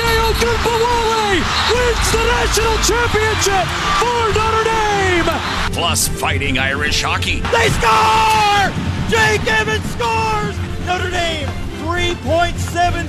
Arike Ogunbowale wins the national championship for Notre Dame. Plus fighting Irish hockey. They score! Jake Evans scores! Notre Dame 3.7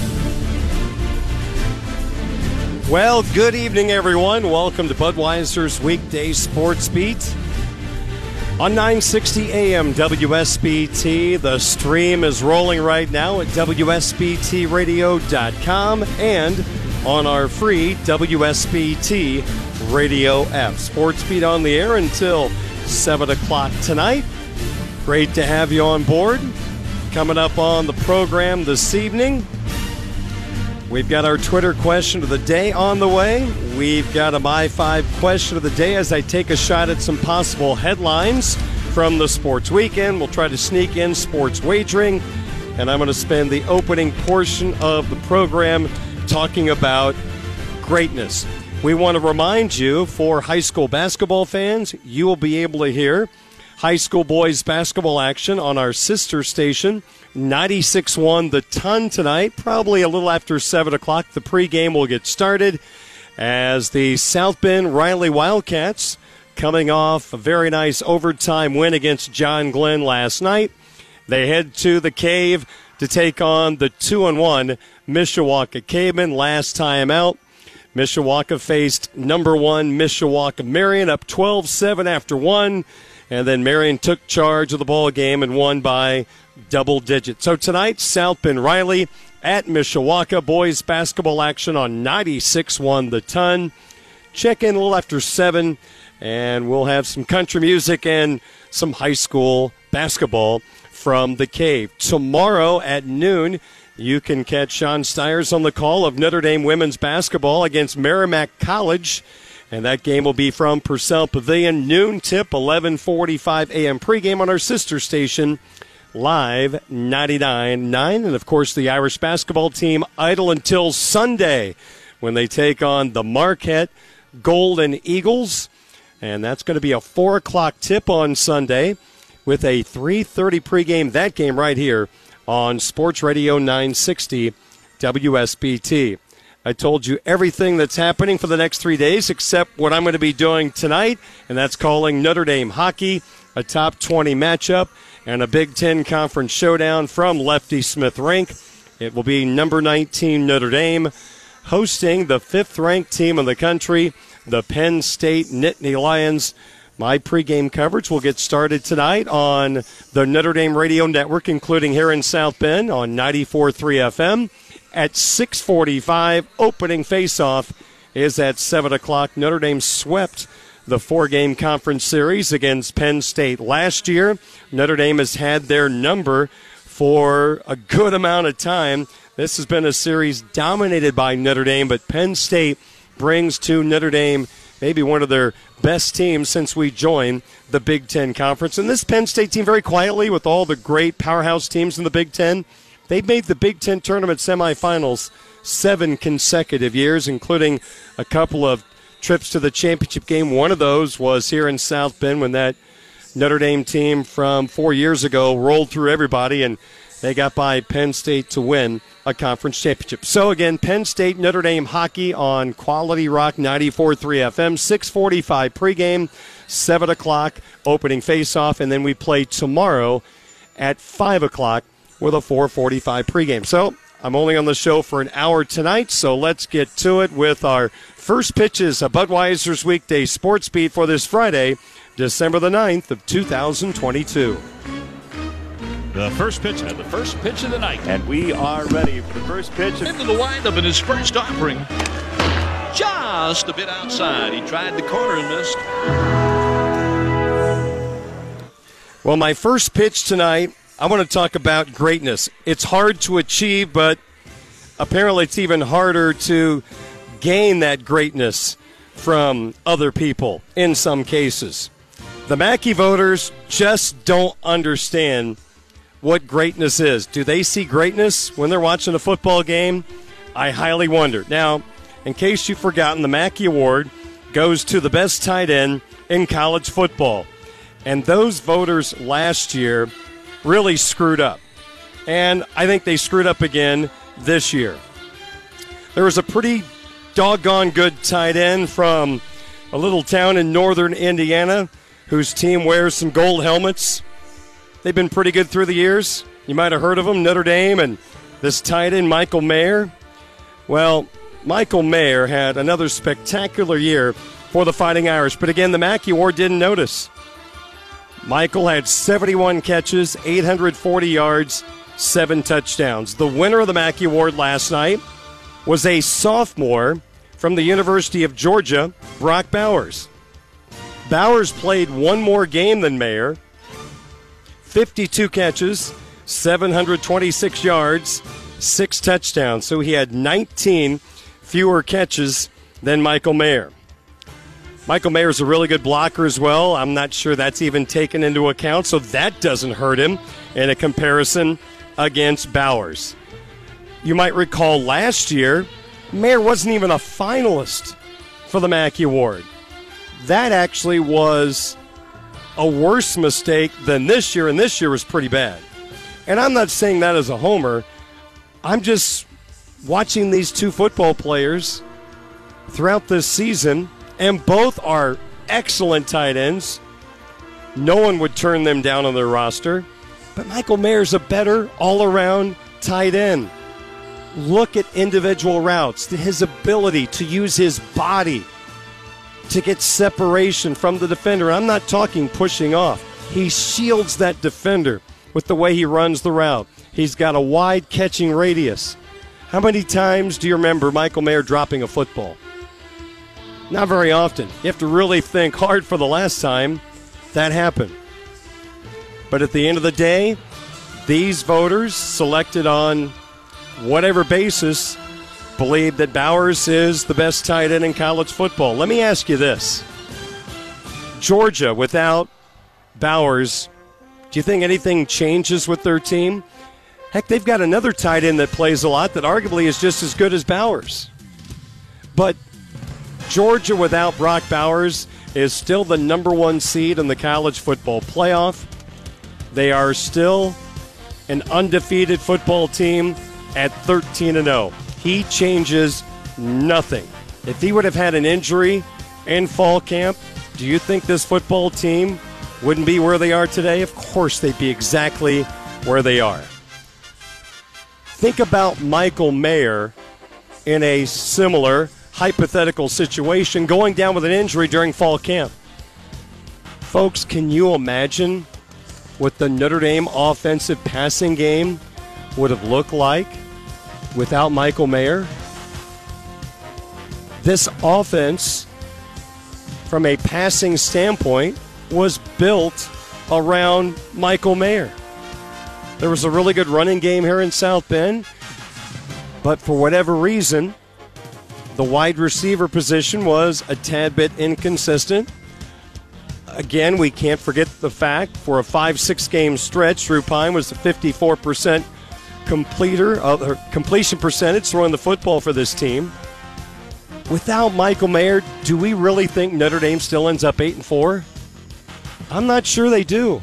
Well, good evening, everyone. Welcome to Budweiser's weekday sports beat. On 960 AM WSBT, the stream is rolling right now at WSBTRadio.com and on our free WSBT radio app. Sports Beat on the air until 7 o'clock tonight. Great to have you on board. Coming up on the program this evening, We've got our Twitter question of the day on the way. We've got a My 5 question of the day as I take a shot at some possible headlines from the sports weekend. We'll try to sneak in sports wagering, and I'm going to spend the opening portion of the program talking about greatness. We want to remind you, for high school basketball fans, you will be able to hear high school boys basketball action on our sister station. 96 1 the ton tonight, probably a little after 7 o'clock. The pregame will get started as the South Bend Riley Wildcats coming off a very nice overtime win against John Glenn last night. They head to the cave to take on the 2 and 1 Mishawaka Cavemen last time out. Mishawaka faced number one Mishawaka Marian up 12 7 after one. And then Marian took charge of the ball game and won by double digits. So tonight, South Bend Riley at Mishawaka. Boys basketball action on 96 1 the ton. Check in a little after 7, and we'll have some country music and some high school basketball from the cave. Tomorrow at noon, you can catch Sean Stiers on the call of Notre Dame women's basketball against Merrimack College. And that game will be from Purcell Pavilion, noon tip, 11:45 a.m. pregame on our sister station, live 99.9. And of course, the Irish basketball team idle until Sunday when they take on the Marquette Golden Eagles. And that's going to be a 4 o'clock tip on Sunday with a 3.30 pregame, that game right here on Sports Radio 960 WSBT. I told you everything that's happening for the next three days except what I'm going to be doing tonight, and that's calling Notre Dame hockey, a top 20 matchup, and a Big Ten conference showdown from Lefty Smith Rink. It will be number 19 Notre Dame hosting the fifth ranked team in the country, the Penn State Nittany Lions. My pregame coverage will get started tonight on the Notre Dame Radio Network, including here in South Bend on 94.3 FM at 6:45. Opening faceoff is at 7 o'clock. Notre Dame swept the four-game conference series against Penn State last year. Notre Dame has had their number for a good amount of time. This has been a series dominated by Notre Dame, but Penn State brings to Notre Dame maybe one of their best teams since we joined the Big Ten Conference. And this Penn State team, very quietly, with all the great powerhouse teams in the Big Ten, they've made the Big Ten tournament semifinals seven consecutive years, including a couple of trips to the championship game. One of those was here in South Bend when that Notre Dame team from four years ago rolled through everybody and they got by Penn State to win a conference championship. So again, Penn State Notre Dame hockey on Quality Rock 94.3 FM, 645 pregame, 7 o'clock opening faceoff, and then we play tomorrow at 5 o'clock with a 445 pregame. So I'm only on the show for an hour tonight, so let's get to it with our first pitches of Budweiser's weekday sports beat for this Friday, December the 9th of 2022. The first pitch and the first pitch of the night. And we are ready for the first pitch. Into the windup in his first offering. Just a bit outside. He tried the corner and missed. Well, my first pitch tonight, I want to talk about greatness. It's hard to achieve, but apparently it's even harder to gain that greatness from other people in some cases. The Mackey voters just don't understand what greatness is. Do they see greatness when they're watching a football game? I highly wonder. Now, in case you've forgotten, the Mackey Award goes to the best tight end in college football. And those voters last year really screwed up. And I think they screwed up again this year. There was a pretty doggone good tight end from a little town in northern Indiana whose team wears some gold helmets. They've been pretty good through the years. You might have heard of them, Notre Dame, and this tight end, Michael Mayer. Well, Michael Mayer had another spectacular year for the Fighting Irish, but again, the Mackey Award didn't notice. Michael had 71 catches, 840 yards, seven touchdowns. The winner of the Mackey Award last night was a sophomore from the University of Georgia, Brock Bowers. Bowers played one more game than Mayer, 52 catches, 726 yards, six touchdowns. So he had 19 fewer catches than Michael Mayer. Michael Mayer is a really good blocker as well. I'm not sure that's even taken into account, so that doesn't hurt him in a comparison against Bowers. You might recall last year, Mayer wasn't even a finalist for the Mackey Award. That actually was a worse mistake than this year, and this year was pretty bad. And I'm not saying that as a homer. I'm just watching these two football players throughout this season, and both are excellent tight ends. No one would turn them down on their roster. But Michael Mayer's a better all around tight end. Look at individual routes, his ability to use his body to get separation from the defender. I'm not talking pushing off. He shields that defender with the way he runs the route. He's got a wide catching radius. How many times do you remember Michael Mayer dropping a football? Not very often. You have to really think hard for the last time that happened. But at the end of the day, these voters selected on whatever basis believe that Bowers is the best tight end in college football. Let me ask you this Georgia, without Bowers, do you think anything changes with their team? Heck, they've got another tight end that plays a lot that arguably is just as good as Bowers. But Georgia without Brock Bowers is still the number one seed in the college football playoff. They are still an undefeated football team at 13 and 0. He changes nothing. If he would have had an injury in fall camp, do you think this football team wouldn't be where they are today? Of course, they'd be exactly where they are. Think about Michael Mayer in a similar hypothetical situation going down with an injury during fall camp. Folks, can you imagine what the Notre Dame offensive passing game would have looked like without Michael Mayer? This offense, from a passing standpoint, was built around Michael Mayer. There was a really good running game here in South Bend, but for whatever reason, The wide receiver position was a tad bit inconsistent. Again, we can't forget the fact for a five, six game stretch, Drew Pyne was a 54% completer, uh, completion percentage throwing the football for this team. Without Michael Mayer, do we really think Notre Dame still ends up 8 and 4? I'm not sure they do.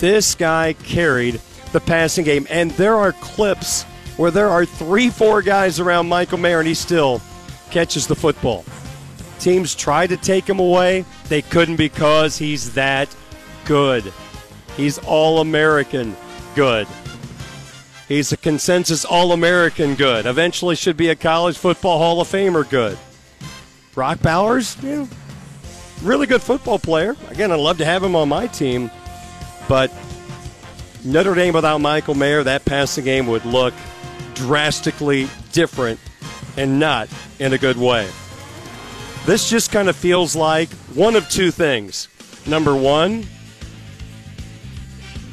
This guy carried the passing game, and there are clips where there are three, four guys around Michael Mayer, and he still catches the football. Teams tried to take him away, they couldn't because he's that good. He's all American good. He's a consensus All American good. Eventually, should be a college football Hall of Famer good. Brock Bowers, you know, really good football player. Again, I'd love to have him on my team, but Notre Dame without Michael Mayer, that passing game would look drastically different and not in a good way. This just kind of feels like one of two things. Number one,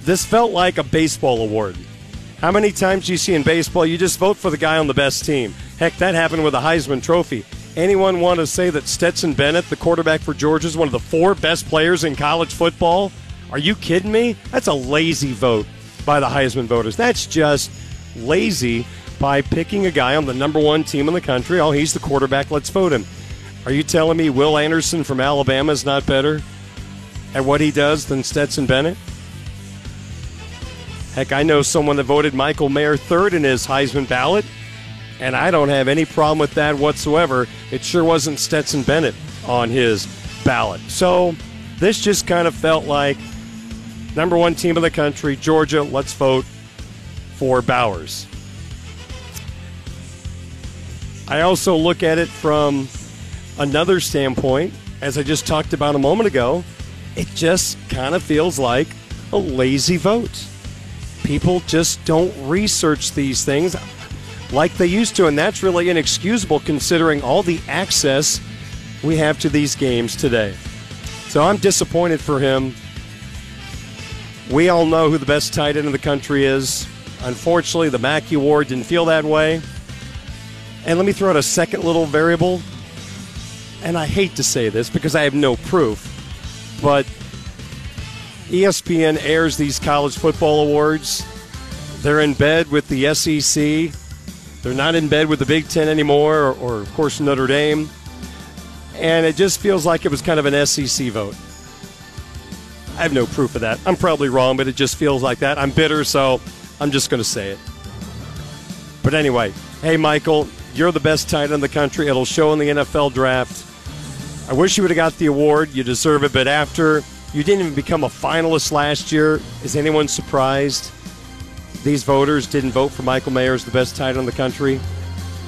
this felt like a baseball award. How many times do you see in baseball you just vote for the guy on the best team? Heck, that happened with the Heisman Trophy. Anyone want to say that Stetson Bennett, the quarterback for Georgia, is one of the four best players in college football? Are you kidding me? That's a lazy vote by the Heisman voters. That's just lazy by picking a guy on the number one team in the country. Oh, he's the quarterback. Let's vote him. Are you telling me Will Anderson from Alabama is not better at what he does than Stetson Bennett? Heck, I know someone that voted Michael Mayer third in his Heisman ballot, and I don't have any problem with that whatsoever. It sure wasn't Stetson Bennett on his ballot. So this just kind of felt like number one team in the country, Georgia, let's vote for Bowers. I also look at it from another standpoint, as I just talked about a moment ago. It just kind of feels like a lazy vote people just don't research these things like they used to, and that's really inexcusable considering all the access we have to these games today. So I'm disappointed for him. We all know who the best tight end in the country is. Unfortunately, the Mackey Award didn't feel that way. And let me throw out a second little variable. And I hate to say this because I have no proof, but ESPN airs these college football awards. They're in bed with the SEC. They're not in bed with the Big Ten anymore, or, or, of course, Notre Dame. And it just feels like it was kind of an SEC vote. I have no proof of that. I'm probably wrong, but it just feels like that. I'm bitter, so I'm just going to say it. But anyway, hey, Michael, you're the best tight end in the country. It'll show in the NFL draft. I wish you would have got the award. You deserve it, but after you didn't even become a finalist last year. Is anyone surprised these voters didn't vote for Michael Mayer as the best tight end in the country?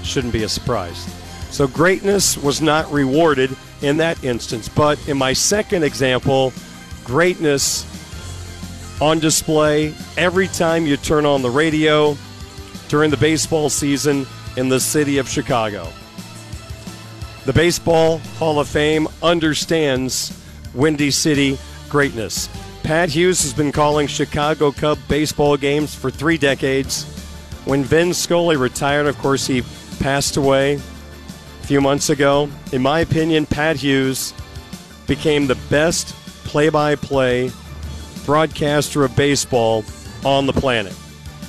Shouldn't be a surprise. So greatness was not rewarded in that instance. But in my second example, greatness on display every time you turn on the radio during the baseball season in the city of Chicago. The Baseball Hall of Fame understands Windy City greatness. Pat Hughes has been calling Chicago Cub baseball games for three decades. When Vin Scully retired, of course, he passed away a few months ago. In my opinion, Pat Hughes became the best play by play broadcaster of baseball on the planet.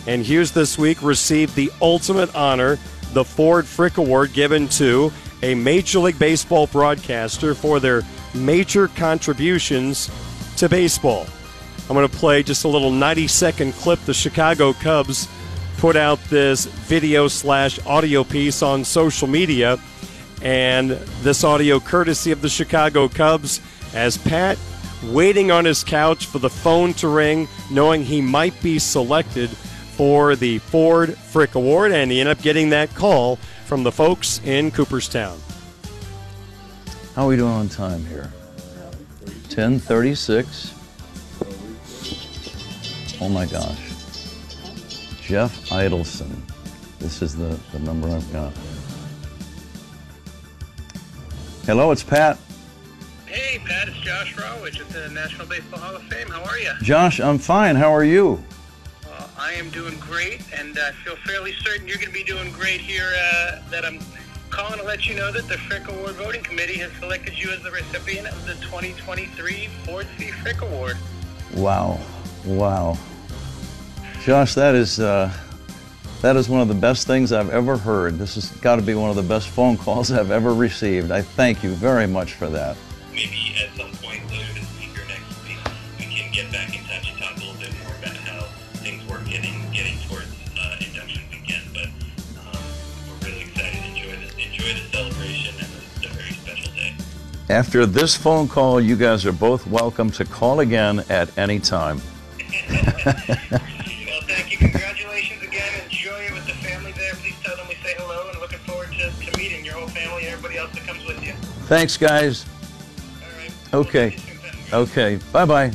And Hughes this week received the ultimate honor, the Ford Frick Award, given to a Major League Baseball broadcaster for their major contributions to baseball. I'm going to play just a little 90 second clip. The Chicago Cubs put out this video slash audio piece on social media, and this audio courtesy of the Chicago Cubs as Pat waiting on his couch for the phone to ring, knowing he might be selected for the Ford Frick Award, and he ended up getting that call from the folks in Cooperstown. How are we doing on time here? 1036. Oh my gosh. Jeff Idelson. This is the, the number I've got. Hello, it's Pat. Hey, Pat, it's Josh Rawitch at the National Baseball Hall of Fame. How are you? Josh, I'm fine. How are you? Well, I am doing great, and I feel fairly certain you're going to be doing great here. Uh, that I'm calling to let you know that the Frick Award voting committee has selected you as the recipient of the 2023 Ford C. Frick Award. Wow, wow. Josh, that is uh, that is one of the best things I've ever heard. This has got to be one of the best phone calls I've ever received. I thank you very much for that. Maybe at some After this phone call, you guys are both welcome to call again at any time. Well, thank you. Congratulations again. Enjoy it with the family there. Please tell them we say hello and looking forward to, to meeting your whole family and everybody else that comes with you. Thanks, guys. Okay. Okay. Bye bye.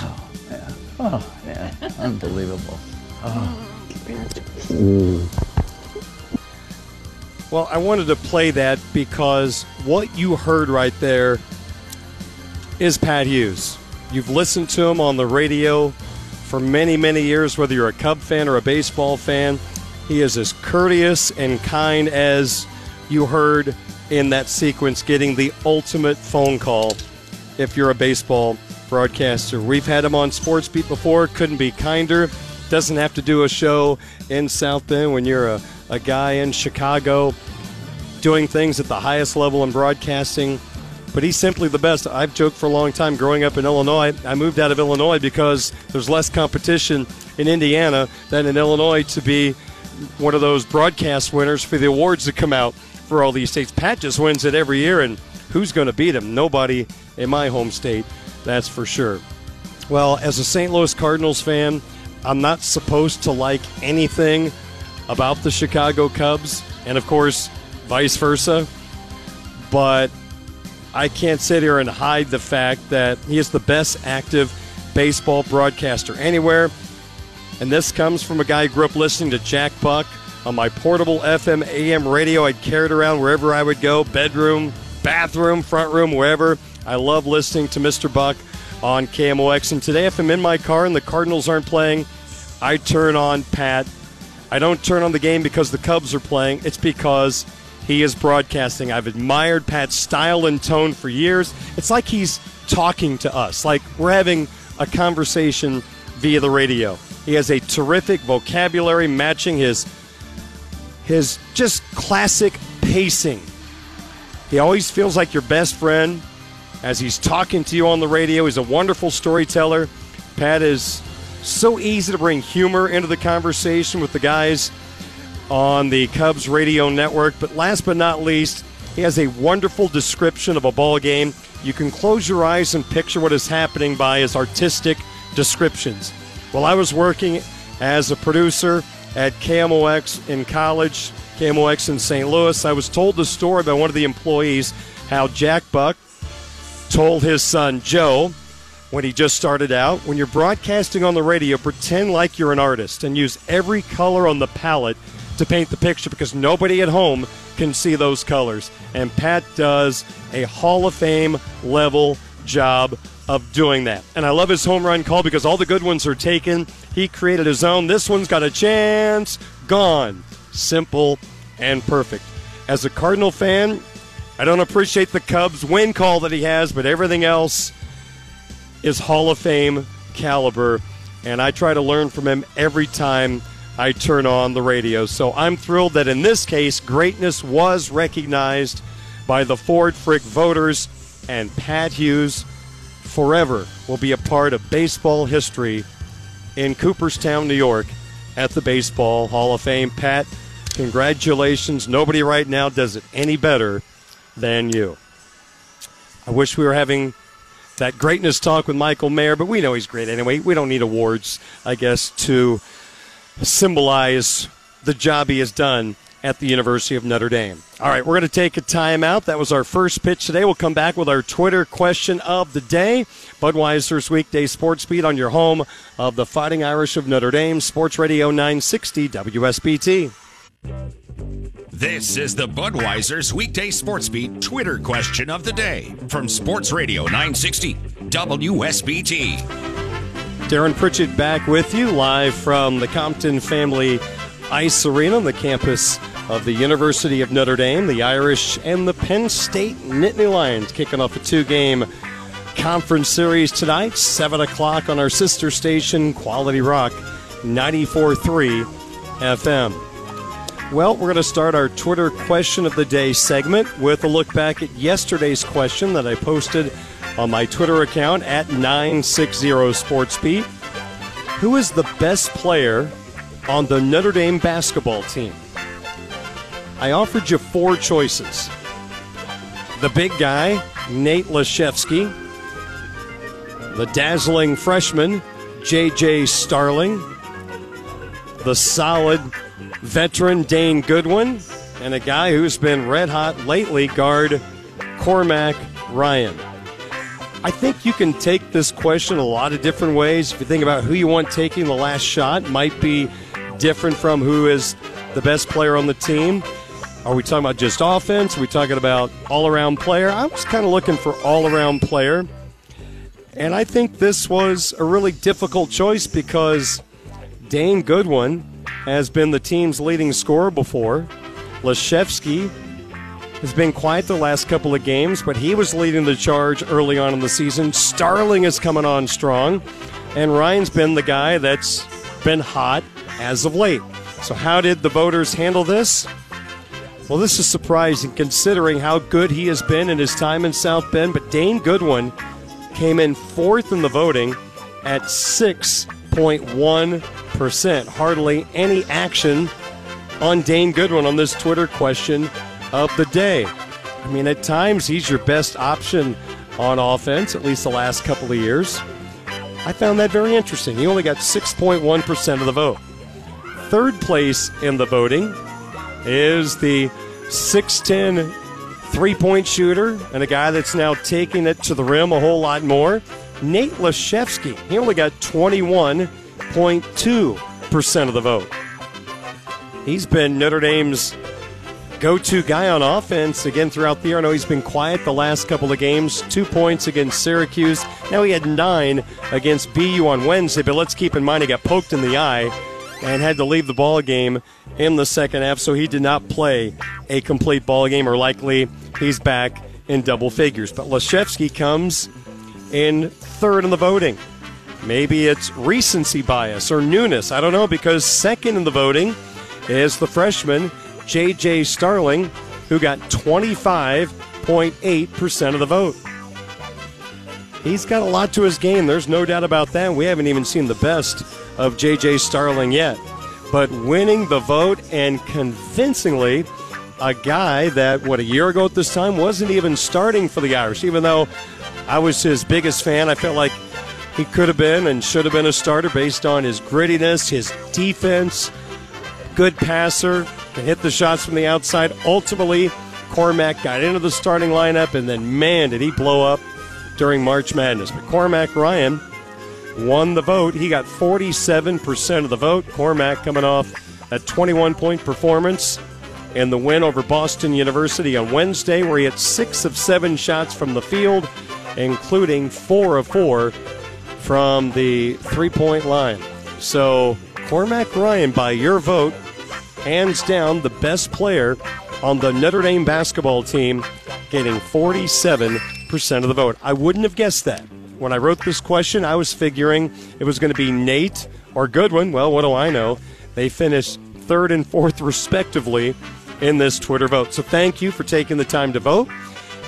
Oh, man. Oh, man. Unbelievable. Oh. oh. Well, I wanted to play that because what you heard right there is Pat Hughes. You've listened to him on the radio for many, many years, whether you're a Cub fan or a baseball fan. He is as courteous and kind as you heard in that sequence, getting the ultimate phone call if you're a baseball broadcaster. We've had him on Sports Beat before, couldn't be kinder. Doesn't have to do a show in South Bend when you're a, a guy in Chicago doing things at the highest level in broadcasting. But he's simply the best. I've joked for a long time growing up in Illinois. I moved out of Illinois because there's less competition in Indiana than in Illinois to be one of those broadcast winners for the awards that come out for all these states. Pat just wins it every year, and who's going to beat him? Nobody in my home state, that's for sure. Well, as a St. Louis Cardinals fan, I'm not supposed to like anything about the Chicago Cubs, and of course, vice versa. But I can't sit here and hide the fact that he is the best active baseball broadcaster anywhere. And this comes from a guy who grew up listening to Jack Buck on my portable FM AM radio. I'd carry it around wherever I would go bedroom, bathroom, front room, wherever. I love listening to Mr. Buck on KMOX. And today, if I'm in my car and the Cardinals aren't playing, I turn on Pat. I don't turn on the game because the Cubs are playing, it's because he is broadcasting. I've admired Pat's style and tone for years. It's like he's talking to us, like we're having a conversation via the radio. He has a terrific vocabulary matching his his just classic pacing. He always feels like your best friend as he's talking to you on the radio. He's a wonderful storyteller. Pat is so easy to bring humor into the conversation with the guys on the Cubs radio network. But last but not least, he has a wonderful description of a ball game. You can close your eyes and picture what is happening by his artistic descriptions. While I was working as a producer at KMOX in college, KMOX in St. Louis, I was told the story by one of the employees how Jack Buck told his son Joe when he just started out when you're broadcasting on the radio, pretend like you're an artist and use every color on the palette to paint the picture because nobody at home can see those colors. And Pat does a Hall of Fame level job of doing that. And I love his home run call because all the good ones are taken. He created his own. This one's got a chance. Gone. Simple and perfect. As a Cardinal fan, I don't appreciate the Cubs win call that he has, but everything else is Hall of Fame caliber. And I try to learn from him every time I turn on the radio. So I'm thrilled that in this case, greatness was recognized by the Ford Frick voters, and Pat Hughes forever will be a part of baseball history in Cooperstown, New York, at the Baseball Hall of Fame. Pat, congratulations. Nobody right now does it any better than you. I wish we were having that greatness talk with Michael Mayer, but we know he's great anyway. We don't need awards, I guess, to symbolize the job he has done at the University of Notre Dame. All right, we're going to take a timeout. That was our first pitch today. We'll come back with our Twitter question of the day. Budweiser's weekday sports beat on your home of the Fighting Irish of Notre Dame, Sports Radio 960 WSBT. This is the Budweiser's weekday sports beat Twitter question of the day from Sports Radio 960 WSBT. Darin Pritchett back with you live from the Compton Family Ice Arena on the campus of the University of Notre Dame, the Irish, and the Penn State Nittany Lions kicking off a two game conference series tonight, 7 o'clock on our sister station, Quality Rock 94.3 FM. Well, we're going to start our Twitter question of the day segment with a look back at yesterday's question that I posted on my Twitter account at 960 SportsBeat. Who is the best player on the Notre Dame basketball team? I offered you four choices. The big guy, Nate Laszewski. The dazzling freshman, J.J. Starling. The solid veteran, Dane Goodwin. And a guy who's been red hot lately, guard Cormac Ryan. I think you can take this question a lot of different ways. If you think about who you want taking the last shot, might be different from who is the best player on the team. Are we talking about just offense? Are we talking about all around player? I was kind of looking for all around player. And I think this was a really difficult choice because Dane Goodwin has been the team's leading scorer before. Laszewski has been quiet the last couple of games, but he was leading the charge early on in the season. Starling is coming on strong, and Ryan's been the guy that's been hot as of late. So, how did the voters handle this? Well, this is surprising considering how good he has been in his time in South Bend, but Dane Goodwin came in fourth in the voting at 6.1%. Hardly any action on Dane Goodwin on this Twitter question of the day. I mean, at times he's your best option on offense, at least the last couple of years. I found that very interesting. He only got 6.1% of the vote. Third place in the voting is the 6'10 three point shooter and a guy that's now taking it to the rim a whole lot more. Nate Laszewski. He only got 21.2% of the vote. He's been Notre Dame's go to guy on offense again throughout the year. I know he's been quiet the last couple of games. Two points against Syracuse. Now he had nine against BU on Wednesday, but let's keep in mind he got poked in the eye and had to leave the ball game in the second half, so he did not play a complete ball game, or likely he's back in double figures. But Laszewski comes in third in the voting. Maybe it's recency bias or newness. I don't know, because second in the voting is the freshman, J.J. Starling, who got 25.8% of the vote. He's got a lot to his game. There's no doubt about that. We haven't even seen the best of J.J. Starling yet. But winning the vote and convincingly, a guy that, what, a year ago at this time wasn't even starting for the Irish, even though I was his biggest fan. I felt like he could have been and should have been a starter based on his grittiness, his defense, good passer, can hit the shots from the outside. Ultimately, Cormac got into the starting lineup, and then, man, did he blow up during March Madness. But Cormac Ryan won the vote. He got 47% of the vote. Cormac coming off a 21 point performance in the win over Boston University on Wednesday, where he had six of seven shots from the field, including four of four from the three point line. So, Cormac Ryan, by your vote, hands down the best player on the Notre Dame basketball team, getting 47% of the vote. I wouldn't have guessed that. When I wrote this question, I was figuring it was going to be Nate or Goodwin. Well, what do I know? They finished third and fourth, respectively, in this Twitter vote. So thank you for taking the time to vote.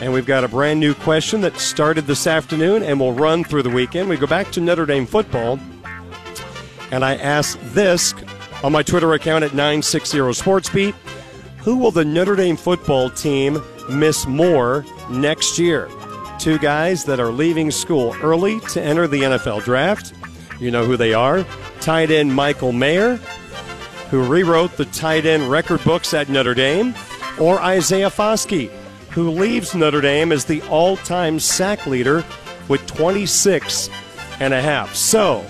And we've got a brand new question that started this afternoon and will run through the weekend. We go back to Notre Dame football. And I asked this on my Twitter account at 960 SportsBeat Who will the Notre Dame football team miss more next year? Two guys that are leaving school early to enter the NFL draft. You know who they are. Tight end Michael Mayer, who rewrote the tight end record books at Notre Dame, or Isaiah Foskey, who leaves Notre Dame as the all time sack leader with 26 and a half. So,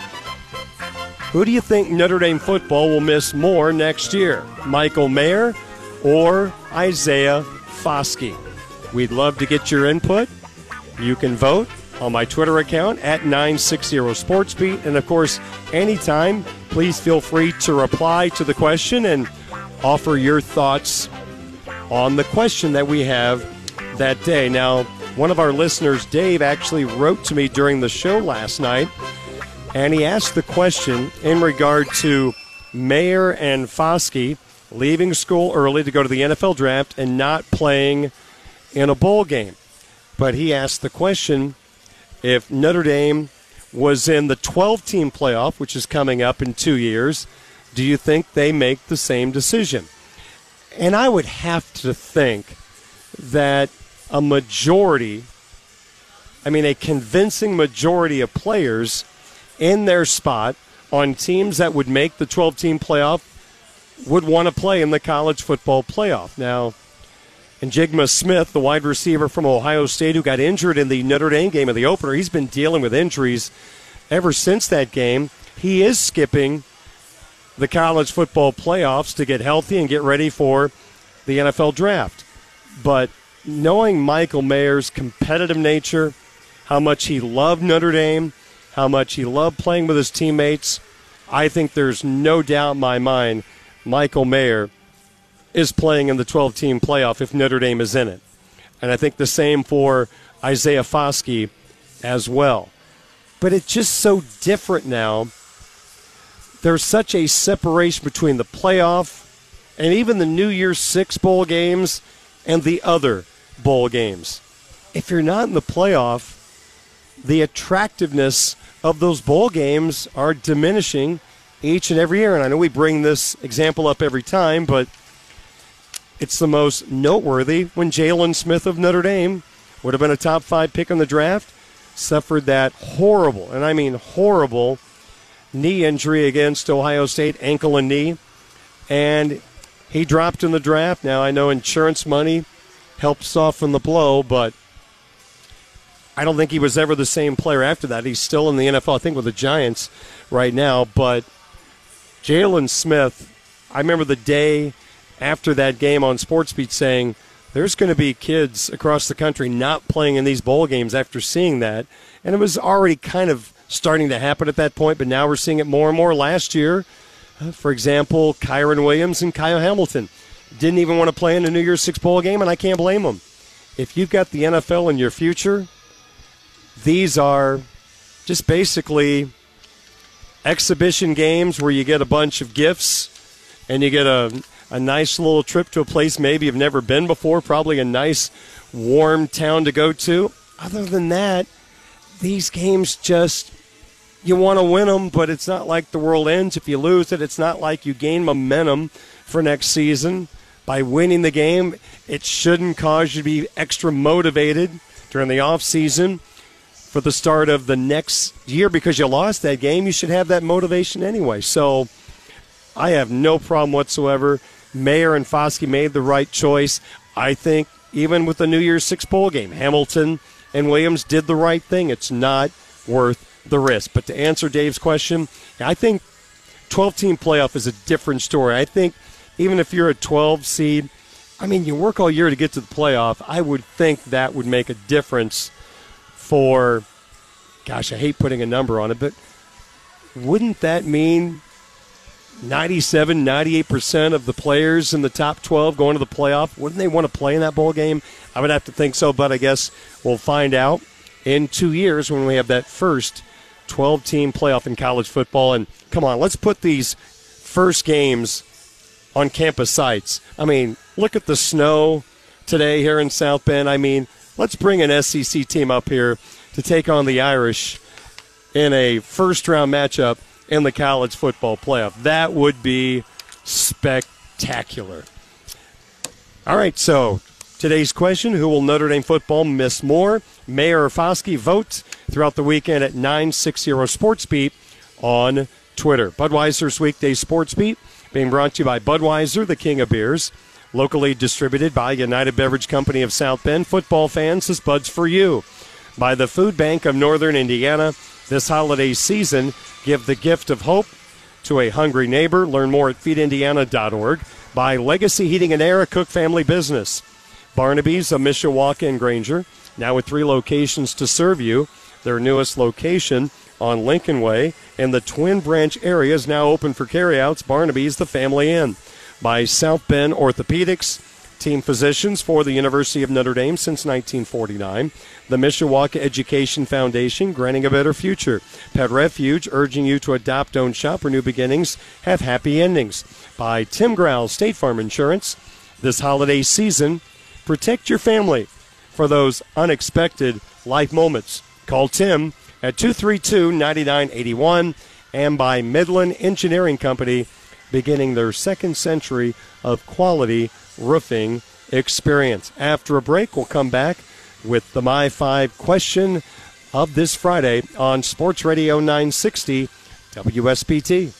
who do you think Notre Dame football will miss more next year? Michael Mayer or Isaiah Foskey? We'd love to get your input. You can vote on my Twitter account at 960 SportsBeat. And of course, anytime, please feel free to reply to the question. And offer your thoughts on the question that we have that day. Now, one of our listeners, Dave, actually wrote to me during the show last night, and he asked the question in regard to Mayer and Foskey leaving school early to go to the NFL draft and not playing in a bowl game. But he asked the question if Notre Dame was in the 12 team playoff, which is coming up in two years, do you think they make the same decision? And I would have to think that a majority, I mean, a convincing majority of players in their spot on teams that would make the 12 team playoff would want to play in the college football playoff. Now, and Smith, the wide receiver from Ohio State who got injured in the Notre Dame game of the opener, he's been dealing with injuries ever since that game. He is skipping the college football playoffs to get healthy and get ready for the NFL draft. But knowing Michael Mayer's competitive nature, how much he loved Notre Dame, how much he loved playing with his teammates, I think there's no doubt in my mind Michael Mayer is playing in the 12 team playoff if Notre Dame is in it. And I think the same for Isaiah Foskey as well. But it's just so different now. There's such a separation between the playoff and even the New Year's Six bowl games and the other bowl games. If you're not in the playoff, the attractiveness of those bowl games are diminishing each and every year. And I know we bring this example up every time, but it's the most noteworthy when Jaylon Smith of Notre Dame would have been a top five pick in the draft, suffered that horrible, and I mean horrible, knee injury against Ohio State, ankle and knee, and he dropped in the draft. Now I know insurance money helped soften the blow, but I don't think he was ever the same player after that. He's still in the NFL, I think, with the Giants right now. But Jaylon Smith, I remember the day after that game on SportsBeat saying there's going to be kids across the country not playing in these bowl games after seeing that. And it was already kind of starting to happen at that point, but now we're seeing it more and more last year. Uh, for example, Kyren Williams and Kyle Hamilton didn't even want to play in a New Year's Six bowl game, and I can't blame them. If you've got the NFL in your future, these are just basically exhibition games where you get a bunch of gifts and you get a a nice little trip to a place maybe you've never been before, probably a nice warm town to go to. Other than that, these games just you want to win them, but it's not like the world ends if you lose it. It's not like you gain momentum for next season by winning the game. It shouldn't cause you to be extra motivated during the off season for the start of the next year because you lost that game. You should have that motivation anyway. So I have no problem whatsoever Mayer and Foskey made the right choice. I think even with the New Year's Six bowl game, Hamilton and Williams did the right thing. It's not worth the risk. But to answer Dave's question, I think 12 team playoff is a different story. I think even if you're a 12 seed, I mean, you work all year to get to the playoff. I would think that would make a difference for, gosh, I hate putting a number on it, but wouldn't that mean 97, 98% of the players in the top 12 going to the playoff, wouldn't they want to play in that bowl game? I would have to think so, but I guess we'll find out in two years when we have that first 12 team playoff in college football. And come on, let's put these first games on campus sites. I mean, look at the snow today here in South Bend. I mean, let's bring an SEC team up here to take on the Irish in a first round matchup in the college football playoff. That would be spectacular. All right, so today's question Who will Notre Dame football miss more? Mayer or Foskey? Vote throughout the weekend at 960 Sports Beat on Twitter. Budweiser's Weekday Sports Beat being brought to you by Budweiser, the king of beers. Locally distributed by United Beverage Company of South Bend. Football fans, this Bud's for you. By the Food Bank of Northern Indiana this holiday season. Give the gift of hope to a hungry neighbor. Learn more at feedindiana.org. By Legacy Heating and Air, a Cook family business. Barnaby's of Mishawaka and Granger, now with three locations to serve you. Their newest location on Lincoln Way and the Twin Branch area is now open for carryouts. Barnaby's, the family inn. by South Bend Orthopedics, team physicians for the University of Notre Dame since 1949. The Mishawaka Education Foundation, granting a better future. Pet Refuge, urging you to adopt, don't shop, or new beginnings have happy endings. By Tim Growl, State Farm Insurance. This holiday season, protect your family for those unexpected life moments. Call Tim at 232 9981 and by Midland Engineering Company, beginning their second century of quality roofing experience. After a break, we'll come back with the My 5 question of this Friday on Sports Radio 960 WSBT.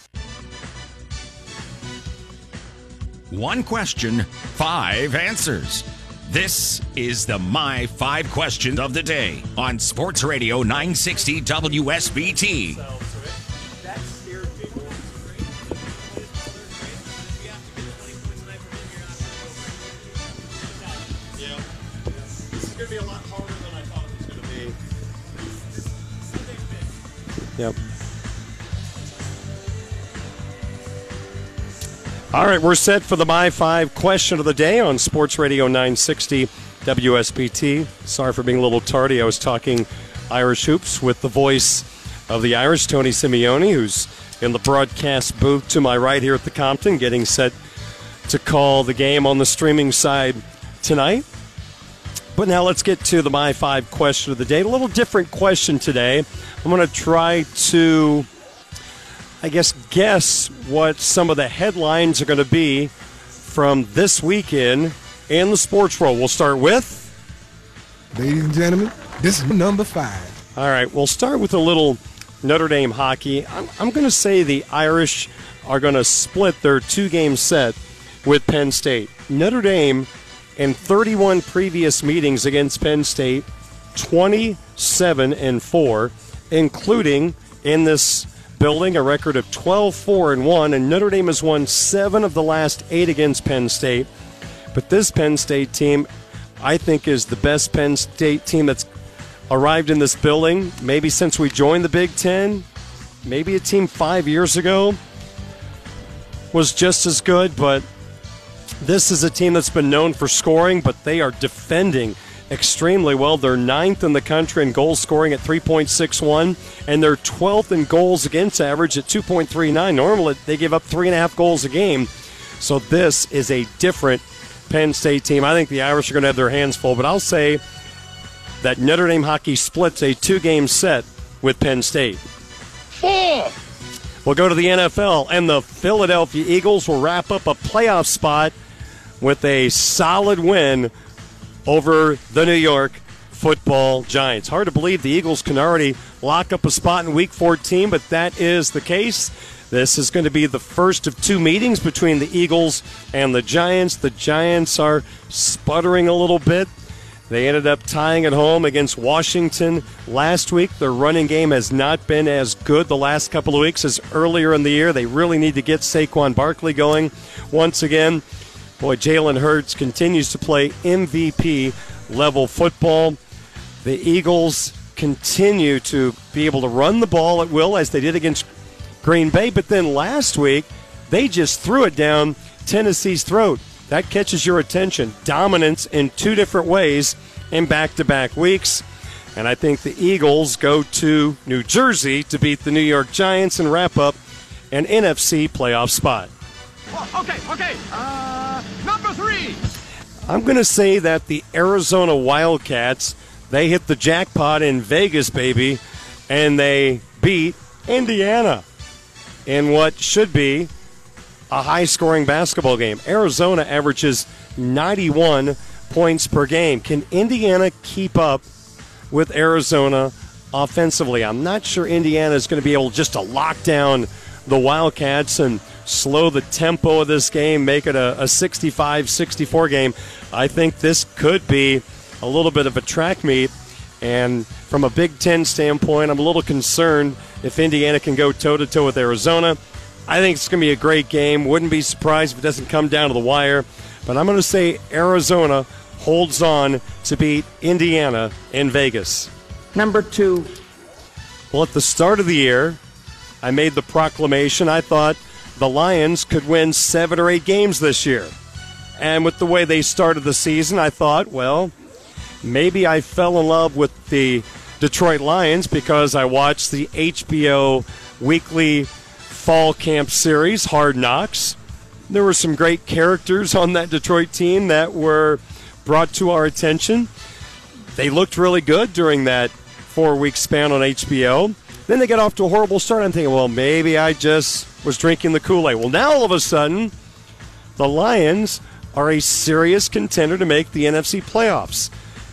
One question, five answers. This is the My Five Questions of the Day on Sports Radio 960 WSBT. This All right, we're set for the My Five question of the day on Sports Radio 960 WSBT. Sorry for being a little tardy. I was talking Irish hoops with the voice of the Irish, Tony Simeone, who's in the broadcast booth to my right here at the Compton, getting set to call the game on the streaming side tonight. But now let's get to the My Five question of the day. A little different question today. I'm going to try to, I guess, guess what some of the headlines are going to be from this weekend in the sports world. We'll start with. Ladies and gentlemen, this is number five. All right, we'll start with a little Notre Dame hockey. I'm, I'm going to say the Irish are going to split their two game set with Penn State. Notre Dame in 31 previous meetings against Penn State, 27 and 4, including in this building a record of 12 4 and 1 and Notre Dame has won 7 of the last 8 against Penn State. But this Penn State team I think is the best Penn State team that's arrived in this building maybe since we joined the Big 10. Maybe a team 5 years ago was just as good, but this is a team that's been known for scoring, but they are defending extremely well. They're ninth in the country in goal scoring at 3.61, and they're 12th in goals against average at 2.39. Normally, they give up three and a half goals a game. So this is a different Penn State team. I think the Irish are going to have their hands full, but I'll say that Notre Dame hockey splits a two game set with Penn State. Four. We'll go to the NFL, and the Philadelphia Eagles will wrap up a playoff spot with a solid win over the New York football Giants. Hard to believe the Eagles can already lock up a spot in week 14, but that is the case. This is going to be the first of two meetings between the Eagles and the Giants. The Giants are sputtering a little bit. They ended up tying at home against Washington last week. Their running game has not been as good the last couple of weeks as earlier in the year. They really need to get Saquon Barkley going once again. Boy, Jalen Hurts continues to play MVP level football. The Eagles continue to be able to run the ball at will as they did against Green Bay, but then last week they just threw it down Tennessee's throat. That catches your attention. Dominance in two different ways in back to back weeks. And I think the Eagles go to New Jersey to beat the New York Giants and wrap up an NFC playoff spot. Okay, okay. Uh, number three. I'm going to say that the Arizona Wildcats, they hit the jackpot in Vegas, baby, and they beat Indiana in what should be a high scoring basketball game. Arizona averages 91 points per game. Can Indiana keep up with Arizona offensively? I'm not sure Indiana is going to be able just to lock down the Wildcats and slow the tempo of this game, make it a 65 64 game. I think this could be a little bit of a track meet. And from a Big Ten standpoint, I'm a little concerned if Indiana can go toe to toe with Arizona. I think it's going to be a great game. Wouldn't be surprised if it doesn't come down to the wire. But I'm going to say Arizona holds on to beat Indiana in Vegas. Number two. Well, at the start of the year, I made the proclamation. I thought the Lions could win seven or eight games this year. And with the way they started the season, I thought, well, maybe I fell in love with the Detroit Lions because I watched the HBO weekly fall camp series, Hard Knocks. There were some great characters on that Detroit team that were brought to our attention. They looked really good during that four week span on HBO. Then they got off to a horrible start. I'm thinking, well, maybe I just was drinking the Kool Aid. Well, now all of a sudden, the Lions are a serious contender to make the NFC playoffs.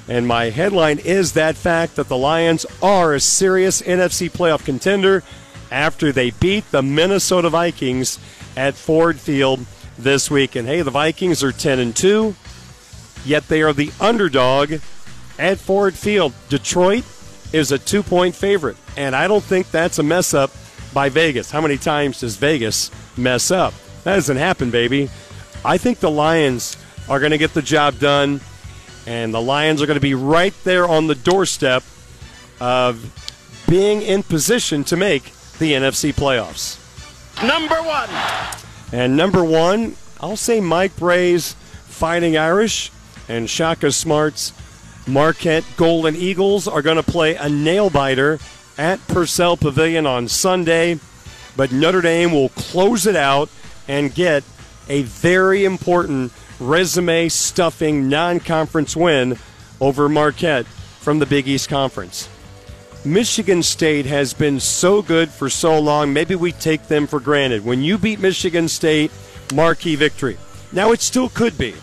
And my headline is that fact that the Lions are a serious NFC playoff contender after they beat the Minnesota Vikings at Ford Field this week. And hey, the Vikings are 10 and 2, yet they are the underdog at Ford Field. Detroit is a two point favorite. And I don't think that's a mess up by Vegas. How many times does Vegas mess up? That doesn't happen, baby. I think the Lions are going to get the job done, and the Lions are going to be right there on the doorstep of being in position to make the NFC playoffs. Number one. And number one, I'll say Mike Brey's Fighting Irish and Shaka Smart's Marquette Golden Eagles are going to play a nail biter at Purcell Pavilion on Sunday, but Notre Dame will close it out and get a very important resume stuffing non conference win over Marquette from the Big East Conference. Michigan State has been so good for so long, maybe we take them for granted. When you beat Michigan State, marquee victory. Now it still could be,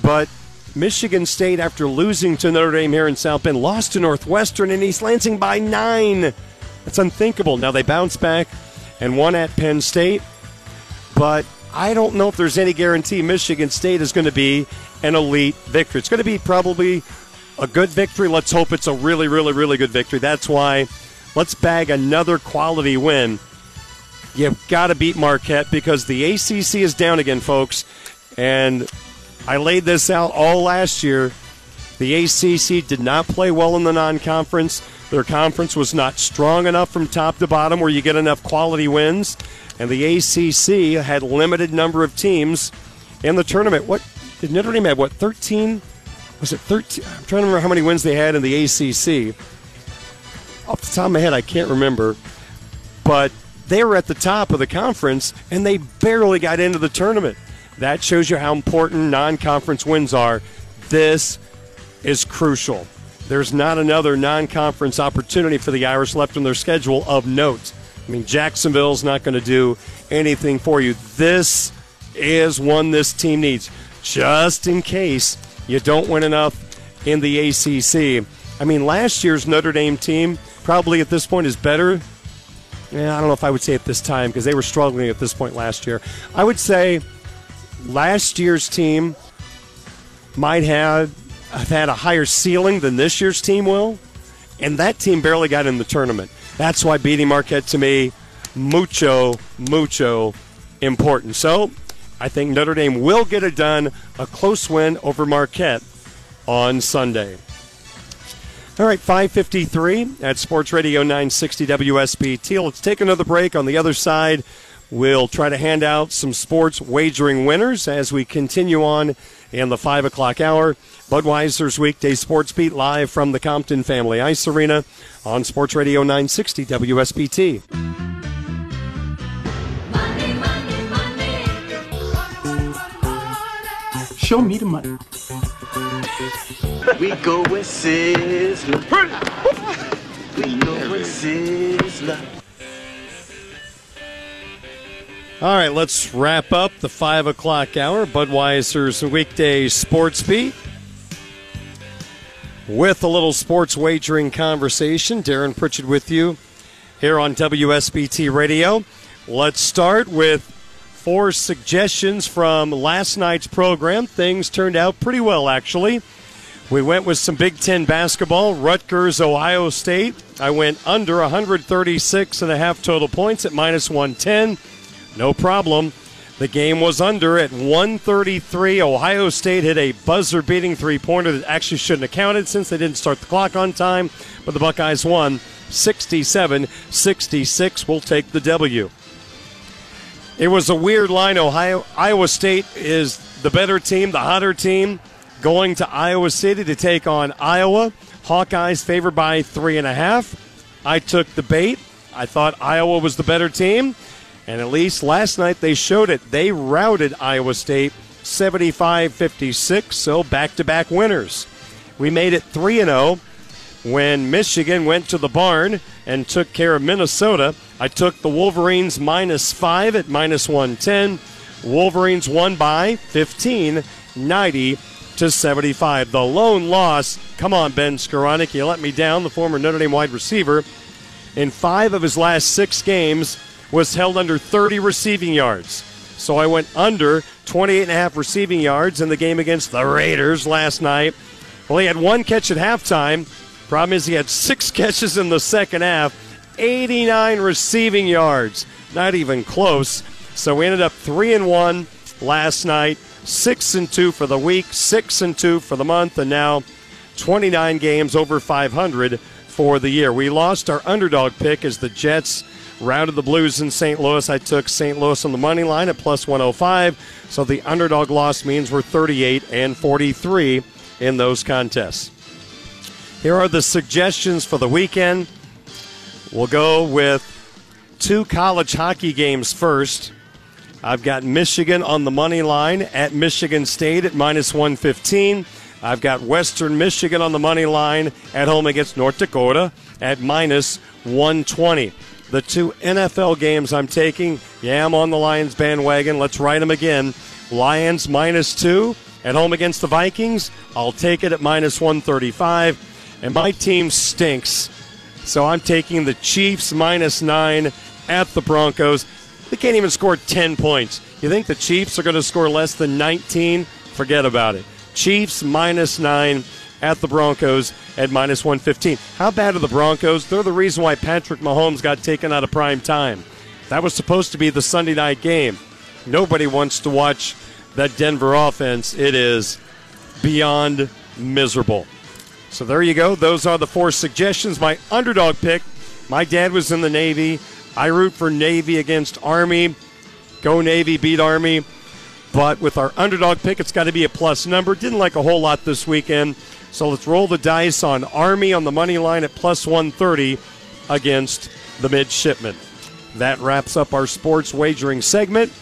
but Michigan State, after losing to Notre Dame here in South Bend, lost to Northwestern in East Lansing by nine. That's unthinkable. Now they bounce back and won at Penn State, but I don't know if there's any guarantee Michigan State is going to be an elite victory. It's going to be probably a good victory. Let's hope it's a really, really, really good victory. That's why let's bag another quality win. You've got to beat Marquette because the ACC is down again, folks. And I laid this out all last year. The ACC did not play well in the non conference. Their conference was not strong enough from top to bottom where you get enough quality wins. And the ACC had limited number of teams in the tournament. What did Notre Dame have? What, 13? Was it 13? I'm trying to remember how many wins they had in the ACC. Off the top of my head, I can't remember. But they were at the top of the conference and they barely got into the tournament. That shows you how important non conference wins are. This is crucial. There's not another non conference opportunity for the Irish left on their schedule of note. I mean, Jacksonville's not going to do anything for you. This is one this team needs, just in case you don't win enough in the ACC. I mean, last year's Notre Dame team probably at this point is better. Yeah, I don't know if I would say at this time because they were struggling at this point last year. I would say last year's team might have, have had a higher ceiling than this year's team will, and that team barely got in the tournament. That's why beating Marquette to me, mucho, mucho important. So I think Notre Dame will get it done. A close win over Marquette on Sunday. All right, 553 at Sports Radio 960 WSBT. Let's take another break. On the other side, we'll try to hand out some sports wagering winners as we continue on in the 5 o'clock hour. Budweiser's weekday sports beat live from the Compton Family Ice Arena on Sports Radio 960 WSBT. Show me the money. We go with Sizzler. We go with Sizzler. All right, let's wrap up the 5 o'clock hour. Budweiser's weekday sports beat with a little sports wagering conversation. Darin Pritchett with you here on WSBT Radio. Let's start with four suggestions from last night's program. Things turned out pretty well, actually. We went with some Big Ten basketball. Rutgers, Ohio State. I went under 136 and a half total points at minus 110. No problem. The game was under at 133. Ohio State hit a buzzer beating three pointer that actually shouldn't have counted since they didn't start the clock on time, but the Buckeyes won 67 66. We'll take the W. It was a weird line. Ohio, Iowa State is the better team, the hotter team, going to Iowa City to take on Iowa. Hawkeyes favored by three and a half. I took the bait. I thought Iowa was the better team. And at least last night they showed it. They routed Iowa State 75 56, so back to back winners. We made it 3 0 when Michigan went to the barn and took care of Minnesota. I took the Wolverines minus 5 at minus 110. Wolverines won by 15, 90 to 75. The lone loss, come on, Ben Skowronek, you let me down, the former Notre Dame wide receiver. In five of his last six games, was held under 30 receiving yards. So I went under 28 and a half receiving yards in the game against the Raiders last night. Well, he had one catch at halftime. Problem is, he had six catches in the second half, 89 receiving yards. Not even close. So we ended up three and one last night, six and two for the week, six and two for the month, and now 29 games over 500 for the year. We lost our underdog pick as the Jets routed the Blues in St. Louis. I took St. Louis on the money line at plus 105. So the underdog loss means we're 38 and 43 in those contests. Here are the suggestions for the weekend. We'll go with two college hockey games first. I've got Michigan on the money line at Michigan State at minus 115. I've got Western Michigan on the money line at home against North Dakota at minus 120 the two NFL games I'm taking. Yeah, I'm on the Lions bandwagon. Let's ride them again. Lions minus two at home against the Vikings. I'll take it at minus 135. And my team stinks. So I'm taking the Chiefs minus nine at the Broncos. They can't even score 10 points. You think the Chiefs are going to score less than 19? Forget about it. Chiefs minus nine at the Broncos at minus 115. How bad are the Broncos? They're the reason why Patrick Mahomes got taken out of prime time. That was supposed to be the Sunday night game. Nobody wants to watch that Denver offense. It is beyond miserable. So there you go. Those are the four suggestions. My underdog pick. My dad was in the Navy. I root for Navy against Army. Go Navy, beat Army. But with our underdog pick, it's got to be a plus number. Didn't like a whole lot this weekend. So let's roll the dice on Army on the money line at plus 130 against the midshipmen. That wraps up our sports wagering segment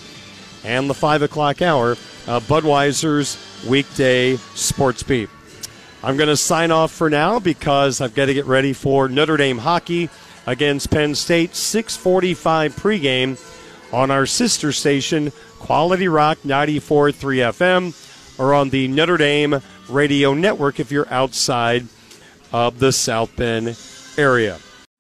and the 5 o'clock hour of Budweiser's weekday sports beat. I'm going to sign off for now because I've got to get ready for Notre Dame hockey against Penn State. 645 pregame on our sister station, Quality Rock 94.3 FM, or on the Notre Dame Radio Network if you're outside of the South Bend area.